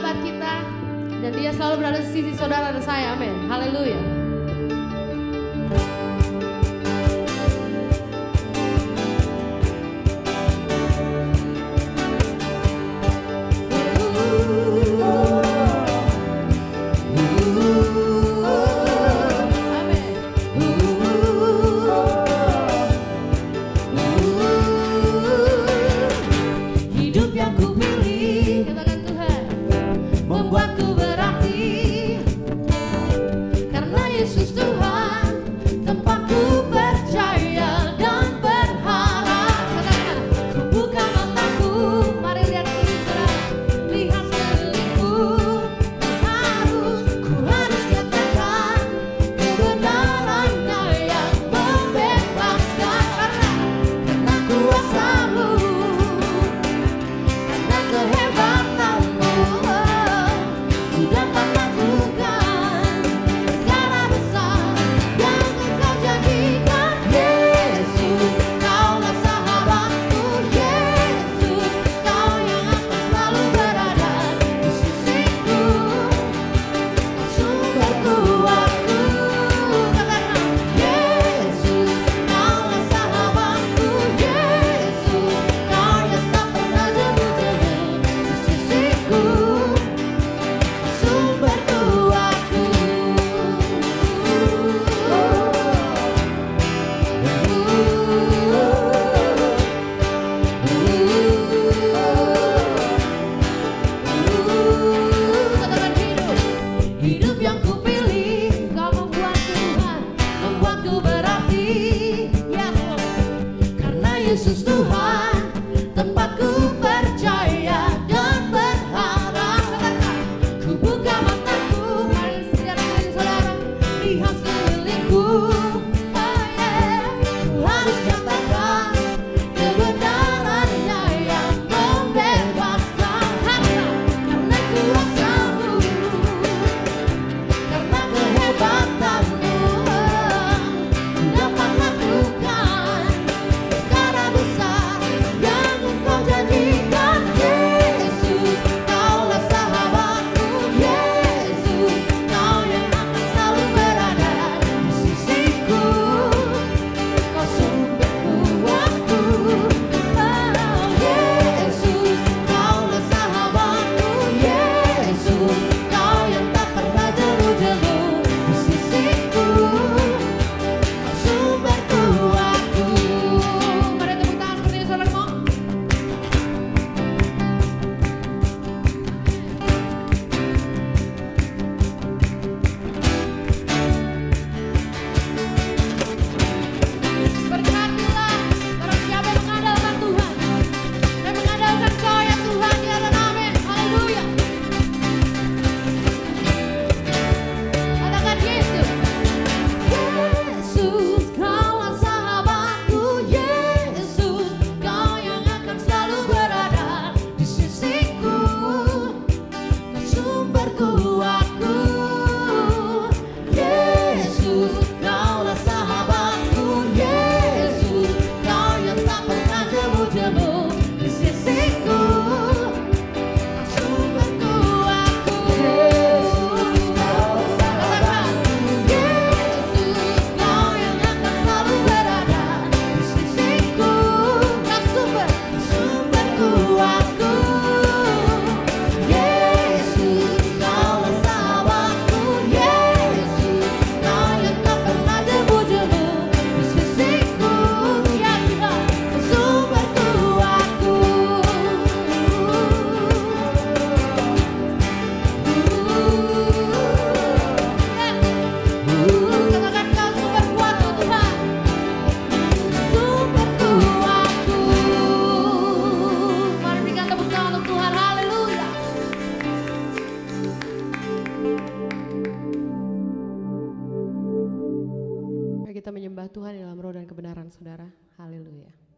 sahabat kita dan dia selalu berada di sisi saudara dan saya. Amin. Haleluya. Jesus. preços do. Menyembah Tuhan dalam roh dan kebenaran saudara. Haleluya.